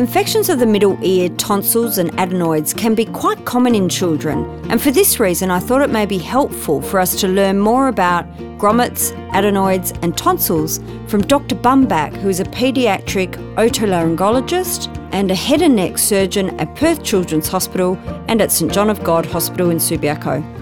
Infections of the middle ear, tonsils, and adenoids can be quite common in children, and for this reason, I thought it may be helpful for us to learn more about grommets, adenoids, and tonsils from Dr. Bumbak, who is a paediatric otolaryngologist and a head and neck surgeon at Perth Children's Hospital and at St John of God Hospital in Subiaco.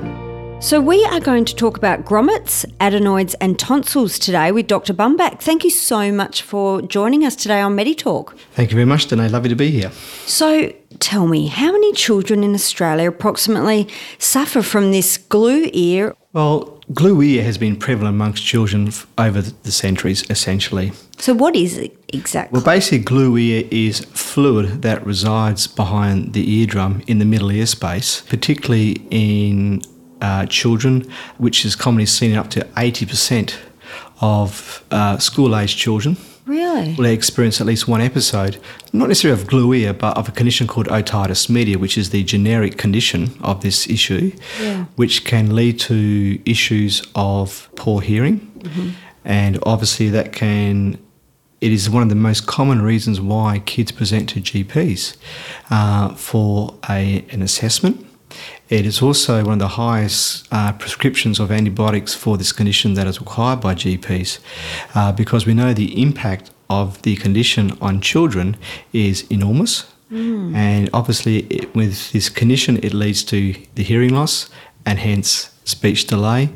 So, we are going to talk about grommets, adenoids, and tonsils today with Dr. Bumbak. Thank you so much for joining us today on MediTalk. Thank you very much, Danae. Lovely to be here. So, tell me, how many children in Australia approximately suffer from this glue ear? Well, glue ear has been prevalent amongst children over the centuries, essentially. So, what is it exactly? Well, basically, glue ear is fluid that resides behind the eardrum in the middle ear space, particularly in uh, children, which is commonly seen in up to 80% of uh, school age children. Really? Will they experience at least one episode, not necessarily of glue ear, but of a condition called otitis media, which is the generic condition of this issue, Yeah. which can lead to issues of poor hearing. And obviously, that can, it is one of the most common reasons why kids present to GPs uh, for a, an assessment. It is also one of the highest uh, prescriptions of antibiotics for this condition that is required by GPs uh, because we know the impact of the condition on children is enormous. And obviously, it, with this condition, it leads to the hearing loss and hence speech delay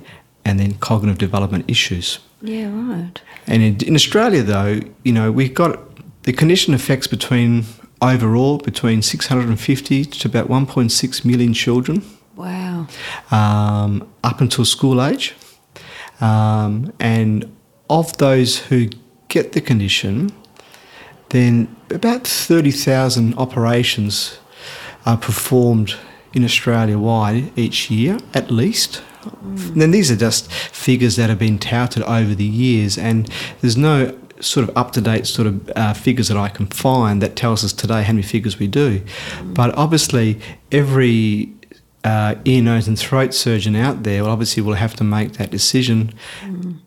and then cognitive development issues. Yeah, right. And in, in Australia, though, you know, we've got the condition affects between overall between 650 to about 1.6 million children Wow. um, up until school age. Um, and of those who get the condition, then about 30,000 operations are performed in Australia wide each year, at least. And then these are just figures that have been touted over the years, and there's no sort of up to date sort of uh, figures that I can find that tells us today how many figures we do. But obviously, every uh, ear, nose, and throat surgeon out there will obviously will have to make that decision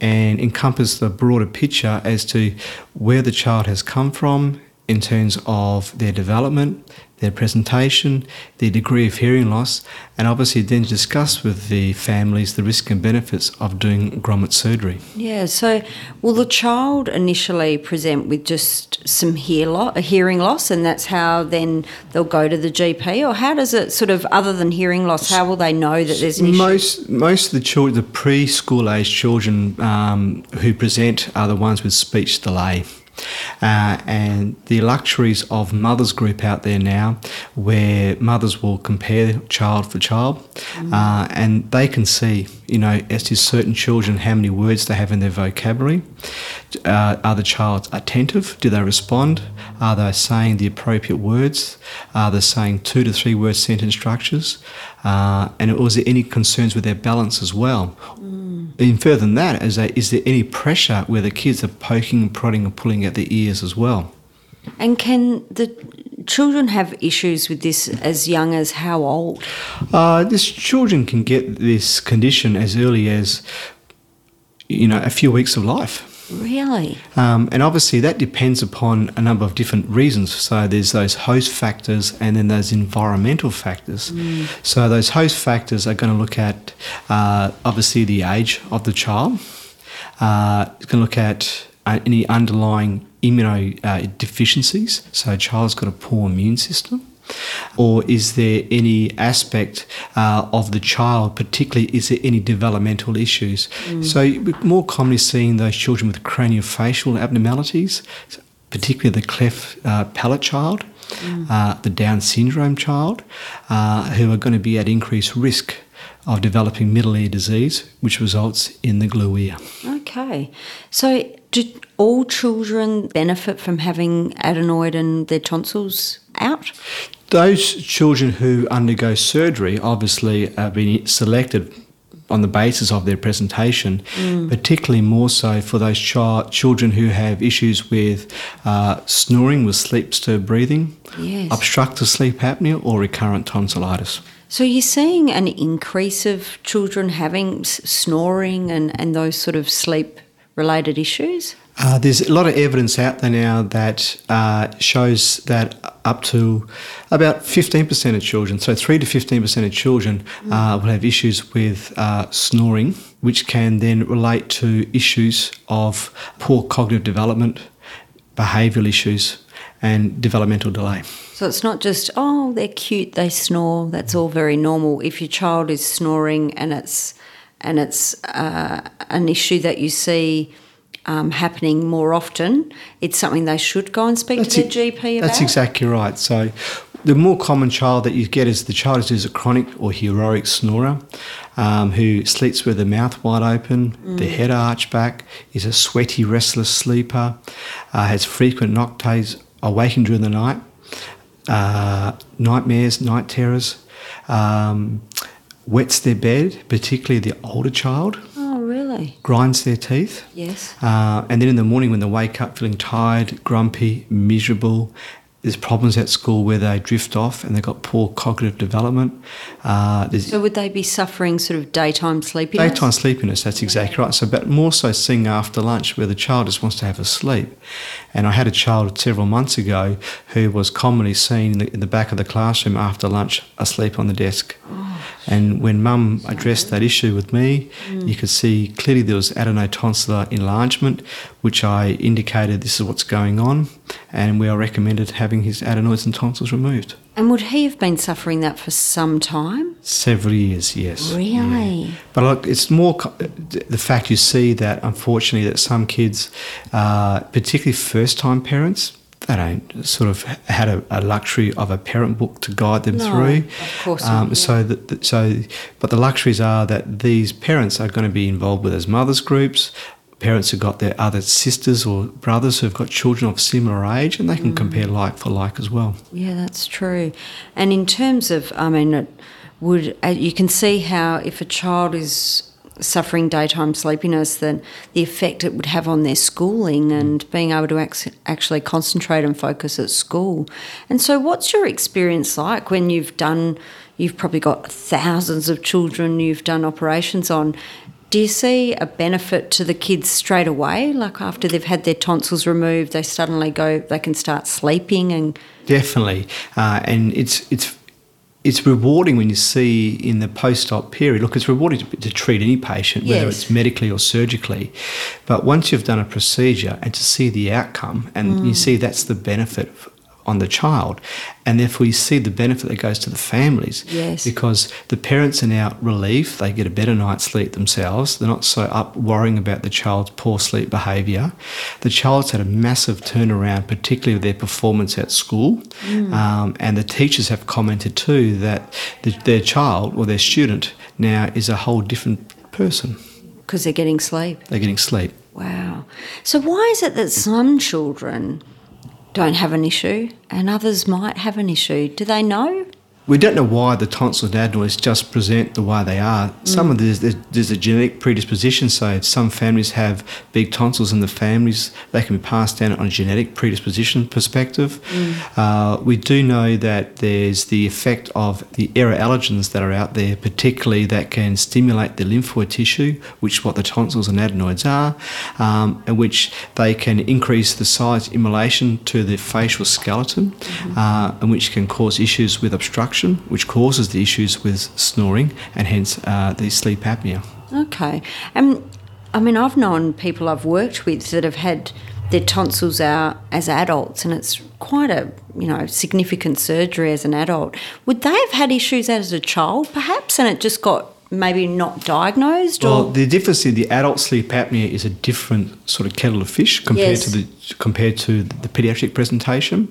and encompass the broader picture as to where the child has come from in terms of their development, their presentation, their degree of hearing loss, and obviously then discuss with the families the risks and benefits of doing grommet surgery. Yeah, so will the child initially present with just some hear lo- a hearing loss, and that's how then they'll go to the GP, or how does it sort of, other than hearing loss, how will they know that there's an issue? Most most of the children, the preschool age children um, who present are the ones with speech delay. Uh, and the luxuries of mothers group out there now, where mothers will compare child for child, uh, and they can see, you know, as to certain children, how many words they have in their vocabulary. Uh, are the child attentive? Do they respond? Are they saying the appropriate words? Are they saying two to three word sentence structures? Uh, and was there any concerns with their balance as well? Even further than that, is, there, is there any pressure where the kids are poking and prodding and pulling at the ears as well? And can the children have issues with this as young as how old? Uh, this children can get this condition as early as, you know, a few weeks of life. Really? Um, and obviously, that depends upon a number of different reasons. So, there's those host factors and then those environmental factors. So, those host factors are going to look at uh, obviously the age of the child, uh, it's going to look at uh, any underlying immunodeficiencies. So, a child's got a poor immune system. Or is there any aspect uh, of the child, particularly, is there any developmental issues? So, we're more commonly seeing those children with craniofacial abnormalities, particularly the cleft uh, palate child, uh, the Down syndrome child, uh, who are going to be at increased risk of developing middle ear disease, which results in the glue ear. Okay. So, do all children benefit from having adenoid and their tonsils out? Those children who undergo surgery obviously are being selected on the basis of their presentation, particularly more so for those chi- children who have issues with uh, snoring, with sleep disturbed breathing, Yes. obstructive sleep apnea, or recurrent tonsillitis. So you're seeing an increase of children having s- snoring and, and those sort of sleep related issues? Uh, there's a lot of evidence out there now that uh, shows that up to about 15% of children, so 3 to 15% of children, uh, will have issues with uh, snoring, which can then relate to issues of poor cognitive development, behavioural issues, and developmental delay. So it's not just, oh, they're cute, they snore, that's all very normal. If your child is snoring and it's, and it's uh, an issue that you see um, happening more often, it's something they should go and speak to their e- GP about? That's exactly right. So, the more common child that you get is the child who's a chronic or heroic snorer, um, who sleeps with their mouth wide open, their head arched back, is a sweaty, restless sleeper, uh, has frequent nocturnes, awaking during the night, uh, nightmares, night terrors, um, wets their bed, particularly the older child, Oh, really? grinds their teeth. Yes. Uh, and then in the morning, when they wake up feeling tired, grumpy, miserable, there's problems at school where they drift off and they've got poor cognitive development. Uh, So would they be suffering sort of daytime sleepiness? daytime sleepiness, that's exactly right. So, but more so seeing after lunch where the child just wants to have a sleep. And I had a child several months ago who was commonly seen in the, in the back of the classroom after lunch asleep on the desk. And when mum addressed that issue with me, you could see clearly there was adenotonsillar enlargement, which I indicated this is what's going on, and we are recommended having his adenoids and tonsils removed. And would he have been suffering that for some time? Several years, yes. Really? But look, it's more the fact you see that unfortunately that some kids, uh, particularly first-time parents, they don't sort of had a, a luxury of a parent book to guide them No, through. of course not, Um, yeah. So that- so, but the luxuries are that these parents are going to be involved with as mothers groups. Parents who've got their other sisters or brothers who've got children of similar age, and they Mm. can compare like for like as well. Yeah, that's true. And in terms of, I mean, it would uh, you can see how if a child is suffering daytime sleepiness, then the effect it would have on their schooling and being able to ac- actually concentrate and focus at school. And so, what's your experience like when you've done? You've probably got thousands of children you've done operations on. Do you see a benefit to the kids straight away? Like after they've had their tonsils removed, they suddenly go, they can start sleeping and Definitely, uh, and it's it's it's rewarding when you see in the post-op period. Look, it's rewarding to, to treat any patient, whether Yes. it's medically or surgically. But once you've done a procedure and to see the outcome, and you see that's the benefit on the child, and therefore you see the benefit that goes to the families. Yes. Because the parents are now relieved; they get a better night's sleep themselves. They're not so up worrying about the child's poor sleep behaviour. The child's had a massive turnaround, particularly with their performance at school, um, and the teachers have commented too that the, their child or their student now is a whole different person. because they're getting sleep. They're getting sleep. Wow. So why is it that some children don't have an issue and others might have an issue? Do they know? We don't know why the tonsil and adenoids just present the way they are. Some of this, there's, there's a genetic predisposition. So some families have big tonsils in the families, they can be passed down on a genetic predisposition perspective. Uh, we do know that there's the effect of the aero allergens that are out there, particularly that can stimulate the lymphoid tissue, which is what the tonsils and adenoids are, um, and which they can increase the size immolation to the facial skeleton, uh, and which can cause issues with obstruction, which causes the issues with snoring and hence uh, the sleep apnea. Okay. And I mean, I've known people I've worked with that have had their tonsils out as adults, and it's quite a you know significant surgery as an adult. Would they have had issues as a child, perhaps, and it just got maybe not diagnosed? Well, or the difference in the adult sleep apnea is a different sort of kettle of fish compared Yes. to the compared to the pediatric presentation.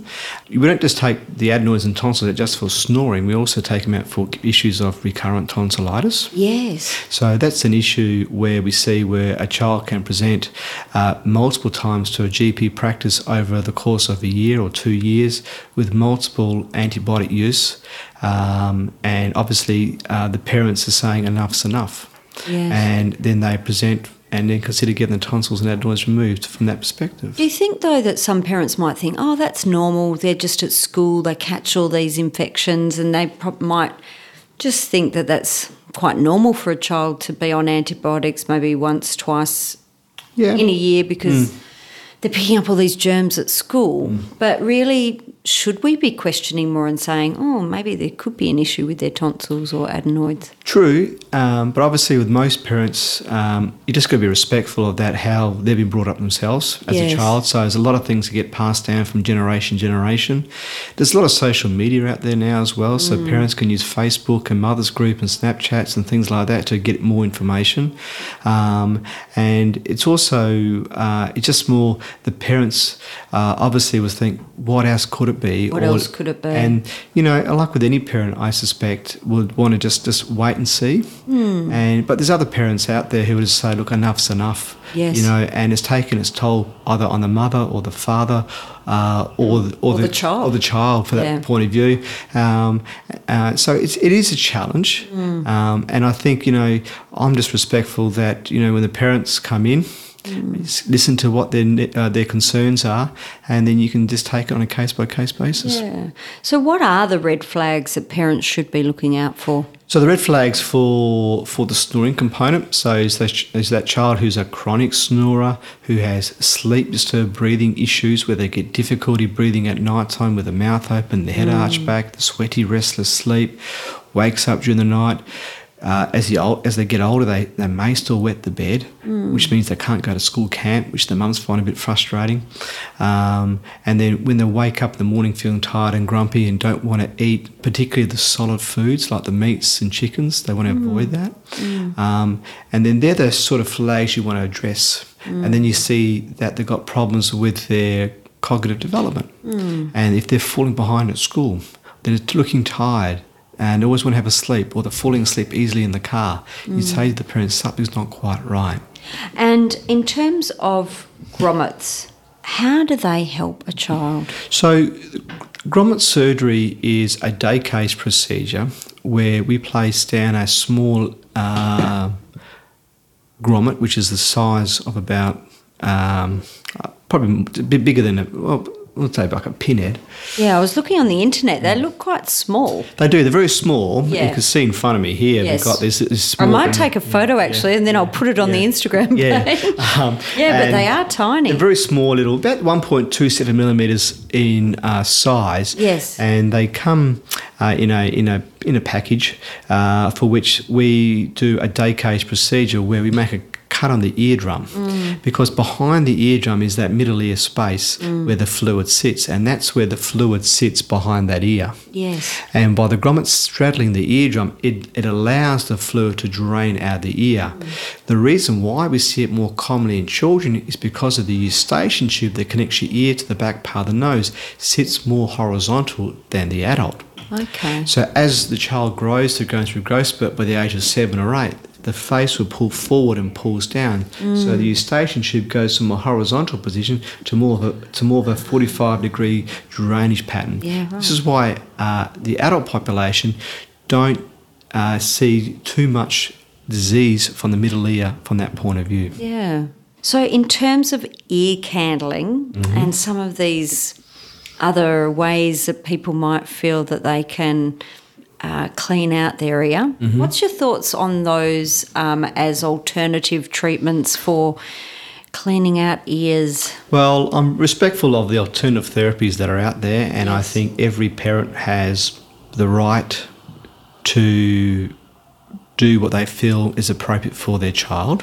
We don't just take the adenoids and tonsils out just for snoring. We also take them out for issues of recurrent tonsillitis. yes, So that's an issue where we see where a child can present uh, multiple times to a GP practice over the course of a year or two years with multiple antibiotic use, um, and obviously uh, the parents are saying enough's enough, Yes. and then they present and then consider getting the tonsils and adenoids removed from that perspective. Do you think, though, that some parents might think, oh, that's normal, they're just at school, they catch all these infections, and they prob- might just think that that's quite normal for a child to be on antibiotics maybe once, twice Yeah. in a year because they're picking up all these germs at school. But really, should we be questioning more and saying, oh, maybe there could be an issue with their tonsils or adenoids? True, um, but obviously with most parents, um, you just got to be respectful of that how they've been brought up themselves as Yes. a child. So there's a lot of things that get passed down from generation to generation. There's a lot of social media out there now as well, so parents can use Facebook and mothers group and Snapchats and things like that to get more information. Um, and it's also uh, it's just more the parents uh, obviously will think what else could it be? What else could it be? And you know, like with any parent, I suspect would want to just just wait and see. Hmm. And but there's other parents out there who would just say, look, enough's enough. Yes. You know, and it's taken its toll either on the mother or the father, uh, or the, or, Or the child. or the child for that Yeah. point of view. Um, uh, so it's it is a challenge, Hmm. um, and I think you know I'm just respectful that you know when the parents come in. S- Listen to what their uh, their concerns are, and then you can just take it on a case by case basis. Yeah. So, what are the red flags that parents should be looking out for? So the red flags for for the snoring component. So is that, is that child who's a chronic snorer who has sleep disturbed breathing issues where they get difficulty breathing at night time with the mouth open, the head arched back, the sweaty restless sleep, wakes up during the night. Uh, as, the, ol- as they get older, they, they may still wet the bed, which means they can't go to school camp, which the mums find a bit frustrating. Um, and then when they wake up in the morning feeling tired and grumpy and don't want to eat, particularly the solid foods like the meats and chickens, they want to avoid that. Um, and then they're the sort of flags you want to address. And then you see that they've got problems with their cognitive development. And if they're falling behind at school, they're looking tired and always want to have a sleep or they're falling asleep easily in the car, you say to the parents, something's not quite right. And in terms of grommets, how do they help a child? So, grommet surgery is a day case procedure where we place down a small uh, grommet, which is the size of about um, probably a bit bigger than a, well, let's say like a pinhead. Yeah, I was looking on the internet. They look quite small. They do. They're very small. Yeah. You can see in front of me here. Yes. They've got this. this I small, might take a photo actually, and then I'll put it on the Yeah. Instagram Yeah. page. Um, yeah, but they are tiny. They're very small, little, about 1.27 millimeters in uh, size. Yes. And they come uh, in a in a in a package uh, for which we do a day case procedure where we make a cut on the eardrum Mm. because behind the eardrum is that middle ear space Mm. where the fluid sits and that's where the fluid sits behind that ear yes. and by the grommet straddling the eardrum, it, it allows the fluid to drain out of the ear. The reason why we see it more commonly in children is because of the eustachian tube that connects your ear to the back part of the nose sits more horizontal than the adult. Okay. So as the child grows, they're going through growth spurt by the age of seven or eight, the face will pull forward and pulls down. So the eustachian tube goes from a horizontal position to more of a, to more of a 45 degree drainage pattern. Yeah, This is why uh, the adult population don't uh, see too much disease from the middle ear from that point of view. Yeah. So, in terms of ear candling Mm-hmm. and some of these other ways that people might feel that they can uh, clean out their ear, Mm-hmm. what's your thoughts on those um, as alternative treatments for cleaning out ears? Well, I'm respectful of the alternative therapies that are out there, and I think every parent has the right to do what they feel is appropriate for their child.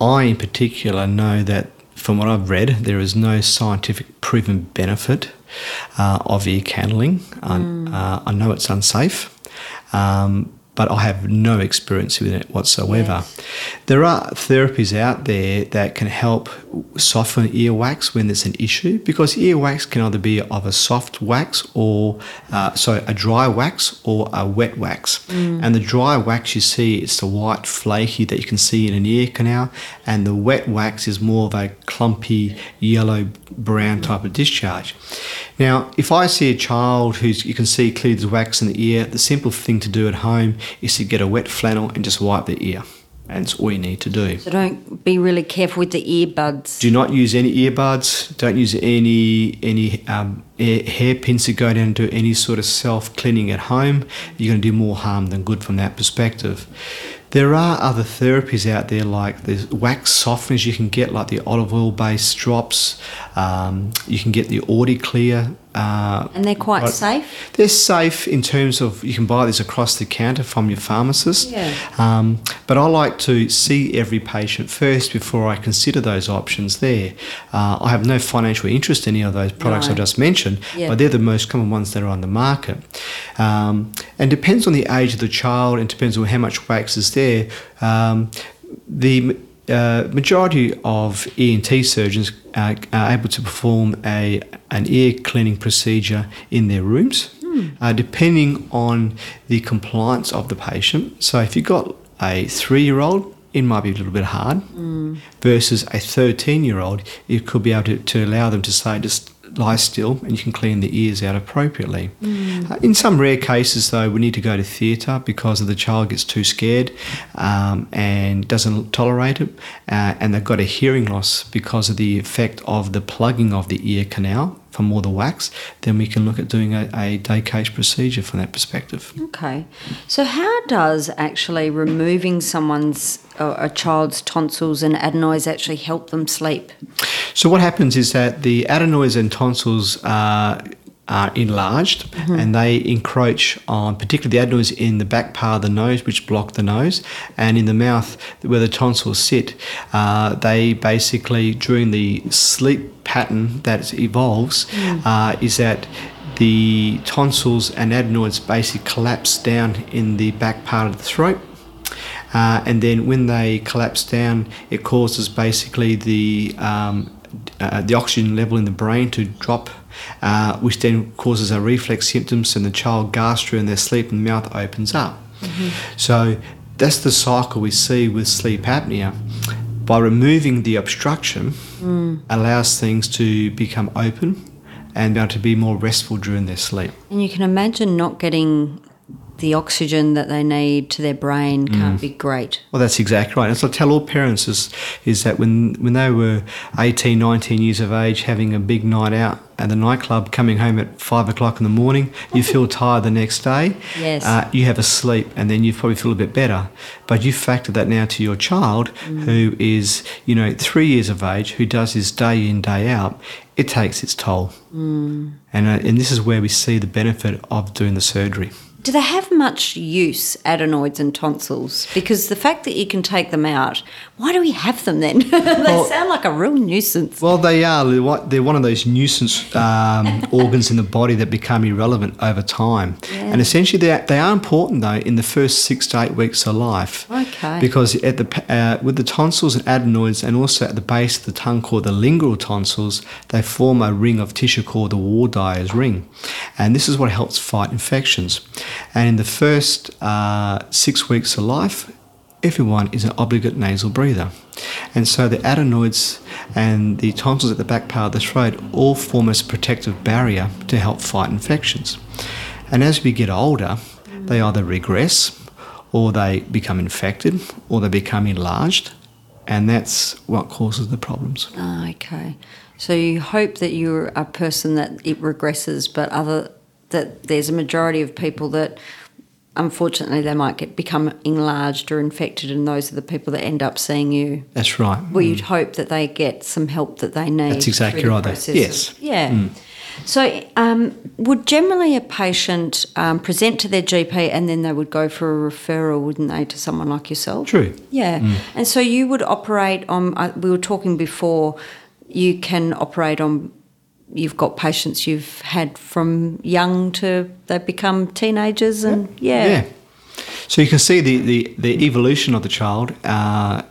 I, in particular, know that from what I've read, there is no scientific proven benefit uh, of ear candling. I- uh, I know it's unsafe. Um, but I have no experience with it whatsoever. There are therapies out there that can help soften earwax when there's an issue because earwax can either be of a soft wax or uh, so a dry wax or a wet wax. And the dry wax you see it's the white flaky that you can see in an ear canal, and the wet wax is more of a clumpy yellow brown type of discharge. Now, if I see a child who's you can see clearly there's wax in the ear, the simple thing to do at home is to get a wet flannel and just wipe the ear. And it's all you need to do. So don't be really careful with the earbuds. Do not use any earbuds. Don't use any any um, air, hairpins to go down and do any sort of self cleaning at home. You're going to do more harm than good from that perspective. There are other therapies out there like the wax softeners you can get, like the olive oil based drops. Um, you can get the AudiClear. Uh, And they're quite Right. safe. they're safe in terms of you can buy this across the counter from your pharmacist. Yeah. Um, but I like to see every patient first before I consider those options there. Uh, I have no financial interest in any of those products No. I just mentioned, Yeah. but they're the most common ones that are on the market. Um, and depends on the age of the child and depends on how much wax is there. Um, the uh, majority of ENT surgeons are, are able to perform a an ear cleaning procedure in their rooms, hmm. uh, depending on the compliance of the patient. So if you've got a three-year-old, it might be a little bit hard, hmm. versus a 13-year-old, you could be able to, to allow them to say just lie still and you can clean the ears out appropriately. Uh, in some rare cases, though, we need to go to theatre because the child gets too scared um, and doesn't tolerate it, uh, and they've got a hearing loss because of the effect of the plugging of the ear canal from all the wax. Then we can look at doing a, a day case procedure from that perspective. Okay. So how does actually removing someone's uh, a child's tonsils and adenoids actually help them sleep? So what happens is that the adenoids and tonsils are, are enlarged and they encroach on particularly the adenoids in the back part of the nose which block the nose and in the mouth where the tonsils sit uh, they basically during the sleep pattern that evolves uh, is that the tonsils and adenoids basically collapse down in the back part of the throat uh, and then when they collapse down, it causes basically the um, uh, the oxygen level in the brain to drop, uh, which then causes a reflex symptoms, and the child gasps in their sleep, and the mouth opens up. So that's the cycle we see with sleep apnea. By removing the obstruction, allows things to become open and be able to be more restful during their sleep. And you can imagine not getting the oxygen that they need to their brain can't be great. Well, that's exactly right. And so I tell all parents is, is that when, when they were 18, 19 years of age, having a big night out at the nightclub, coming home at five o'clock in the morning, you feel tired the next day. Yes. Uh, you have a sleep and then you probably feel a bit better. But you factor that now to your child who is, you know, three years of age, who does this day in, day out. It takes its toll. And, uh, and this is where we see the benefit of doing the surgery. Do they have much use, adenoids and tonsils? Because the fact that you can take them out, why do we have them then? they Well- sound like a real nuisance. Well, they are. They're one- of those nuisance um, organs in the body that become irrelevant over time. And essentially, they are, they are important though in the first six to eight weeks of life. Okay. Because at the uh, with the tonsils and adenoids, and also at the base of the tongue called the lingual tonsils, they form a ring of tissue called the Waldeyer's ring, and this is what helps fight infections. And in the first uh, six weeks of life, everyone is an obligate nasal breather. And so the adenoids and the tonsils at the back part of the throat all form as a protective barrier to help fight infections. And as we get older, they either regress or they become infected or they become enlarged. And that's what causes the problems. Ah, okay. So you hope that you're a person that it regresses, but other that there's a majority of people that unfortunately they might get become enlarged or infected and those are the people that end up seeing you. That's right. Well you'd hope that they get some help that they need. That's exactly right. Yes. Mm. Yeah. So, um, would generally a patient um, present to their GP and then they would go for a referral, wouldn't they, to someone like yourself? True. Yeah. Mm. And so you would operate on, uh, we were talking before, you can operate on, you've got patients you've had from young to they become teenagers and yeah. Yeah. So you can see the, the, the evolution of the child, uh,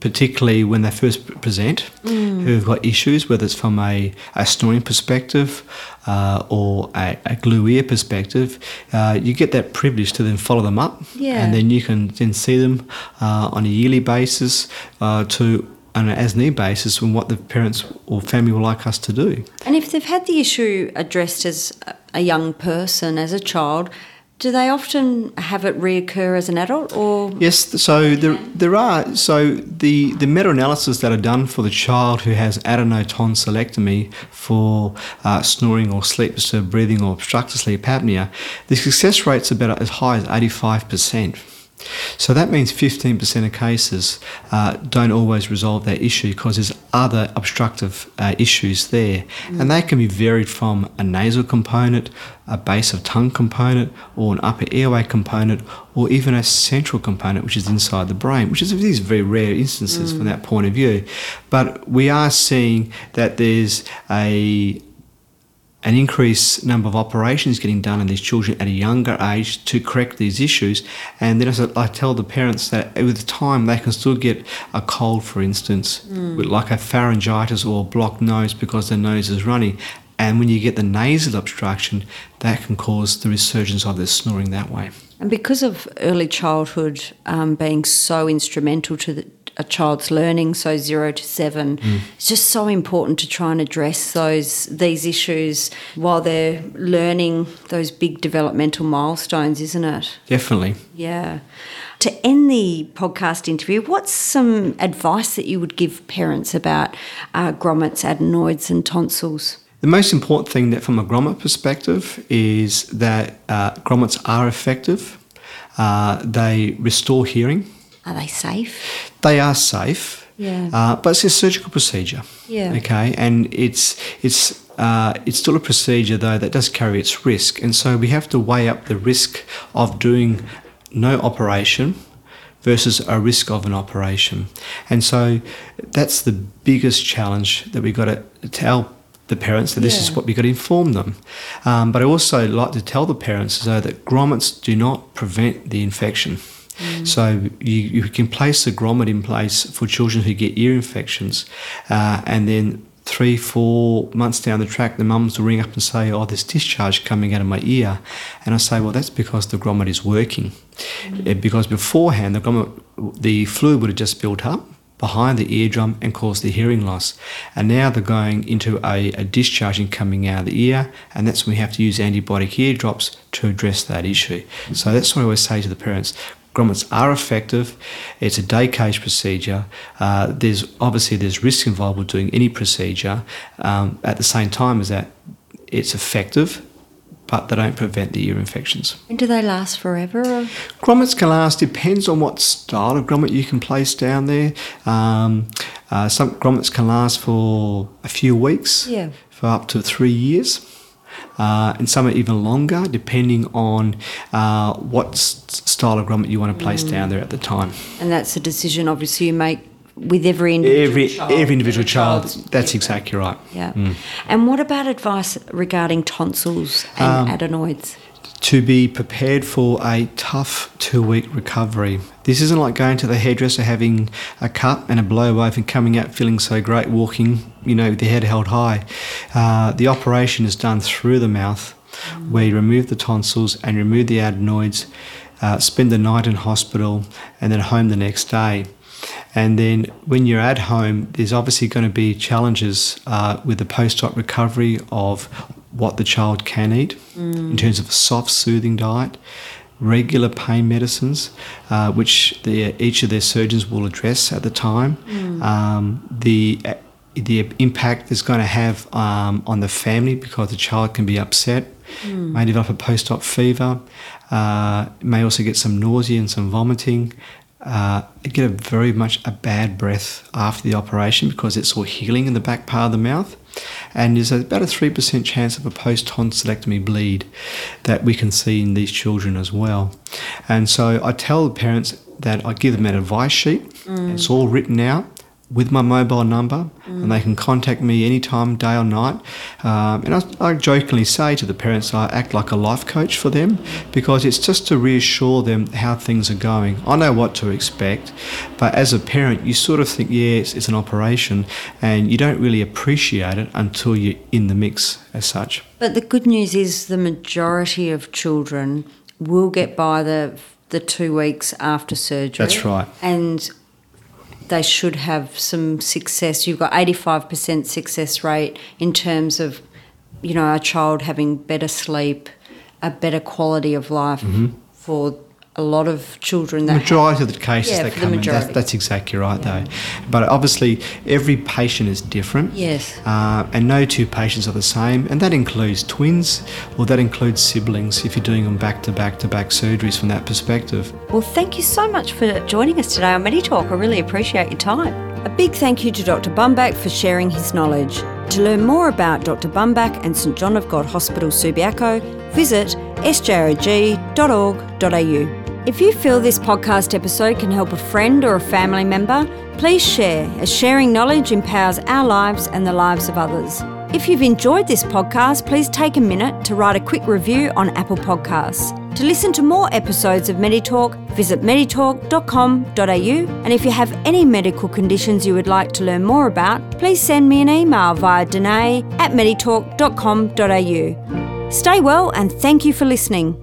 particularly when they first present, who've got issues, whether it's from a, a snoring perspective uh, or a, a glue ear perspective. Uh, you get that privilege to then follow them up, Yeah. and then you can then see them uh, on a yearly basis uh, to on an as need basis on what the parents or family would like us to do. And if they've had the issue addressed as a- young person, as a child, do they often have it reoccur as an adult or Yes, so there, there are so the the meta analysis that are done for the child who has adenotonsillectomy for uh, snoring or sleep disturbed breathing or obstructive sleep apnea, the success rate's about as high as eighty five percent. So that means 15% of cases uh, don't always resolve that issue because there's other obstructive uh, issues there. And they can be varied from a nasal component, a base of tongue component, or an upper airway component, or even a central component, which is inside the brain, which is these very rare instances from that point of view. But we are seeing that there's a an increased number of operations getting done in these children at a younger age to correct these issues. And then as I I tell the parents that with time they can still get a cold, for instance, with like a pharyngitis or a blocked nose because their nose is running. And when you get the nasal obstruction, that can cause the resurgence of their snoring that way. And because of early childhood um, being so instrumental to the, a child's learning, so zero to seven, it's just so important to try and address those these issues while they're learning those big developmental milestones, isn't it? Definitely. Yeah. To end the podcast interview, what's some advice that you would give parents about uh, grommets, adenoids, and tonsils? The most important thing that from a grommet perspective is that uh, grommets are effective. Uh, they restore hearing. Are they safe? They are safe, Yeah. uh, but it's a surgical procedure. Yeah. Okay, and it's it's uh, it's still a procedure though that does carry its risk, and so we have to weigh up the risk of doing no operation versus a risk of an operation, and so that's the biggest challenge that we've got to tell the parents that this is what we've got to inform them. Um, but I also like to tell the parents though that grommets do not prevent the infection. So you, you can place a grommet in place for children who get ear infections, uh, and then three, four months down the track, the mums will ring up and say, "Oh, there's discharge coming out of my ear," and I say, "Well, that's because the grommet is working, Uh, because beforehand the grommet, the fluid would have just built up." Behind the eardrum and caused the hearing loss, and now they're going into a, a discharging coming out of the ear, and that's when we have to use antibiotic ear drops to address that issue. So that's what I always say to the parents: grommets are effective. It's a day case procedure. Uh, there's obviously there's risk involved with doing any procedure. Um, at the same time as that, it's effective, but they don't prevent the ear infections. And do they last forever? Or? Grommets can last depends on what style of grommet you can place down there. Um, uh, some grommets can last for a few weeks, Yeah. for up to three years. Uh, and some are even longer, depending on uh, what s- style of grommet you want to place down there at the time. And that's a decision, obviously, you make with every individual Every child. every individual child, that's exactly right. Yeah. And what about advice regarding tonsils and adenoids? To be prepared for a tough two week recovery. This isn't like going to the hairdresser having a cut and a blow off and coming out feeling so great, walking, you know, with the head held high. Uh, the operation is done through the mouth where you remove the tonsils and remove the adenoids, uh, spend the night in hospital, and then home the next day. And then when you're at home, there's obviously going to be challenges uh, with the post op recovery of what the child can eat in terms of a soft, soothing diet, regular pain medicines, uh, which the, each of their surgeons will address at the time, um, the the impact it's going to have um, on the family because the child can be upset, may develop a post-op fever, uh, may also get some nausea and some vomiting, uh, get a very much a bad breath after the operation because it's all healing in the back part of the mouth. And there's about a 3% chance of a post tonsillectomy bleed that we can see in these children as well. And so I tell the parents that I give them an advice sheet, mm. it's all written out. With my mobile number, and they can contact me anytime, day or night. Um, and I, I jokingly say to the parents, I act like a life coach for them because it's just to reassure them how things are going. I know what to expect, but as a parent, you sort of think, yeah, it's, it's an operation, and you don't really appreciate it until you're in the mix as such. But the good news is the majority of children will get by the the two weeks after surgery. That's right. And they should have some success. You've got 85% success rate in terms of, you know, a child having better sleep, a better quality of life mm-hmm. for a lot of children that majority of the cases Yeah, that for the come in, majority. that's, that's exactly right though. But obviously, every patient is different. Yes. Uh, and no two patients are the same, and that includes twins or that includes siblings if you're doing them back to back to back surgeries from that perspective. Well, thank you so much for joining us today on MediTalk. I really appreciate your time. A big thank you to Dr. Bumbak for sharing his knowledge. To learn more about Dr. Bumbak and St John of God Hospital Subiaco, visit sjrg.org.au. If you feel this podcast episode can help a friend or a family member, please share, as sharing knowledge empowers our lives and the lives of others. If you've enjoyed this podcast, please take a minute to write a quick review on Apple Podcasts. To listen to more episodes of MediTalk, visit meditalk.com.au. And if you have any medical conditions you would like to learn more about, please send me an email via danae at meditalk.com.au. Stay well and thank you for listening.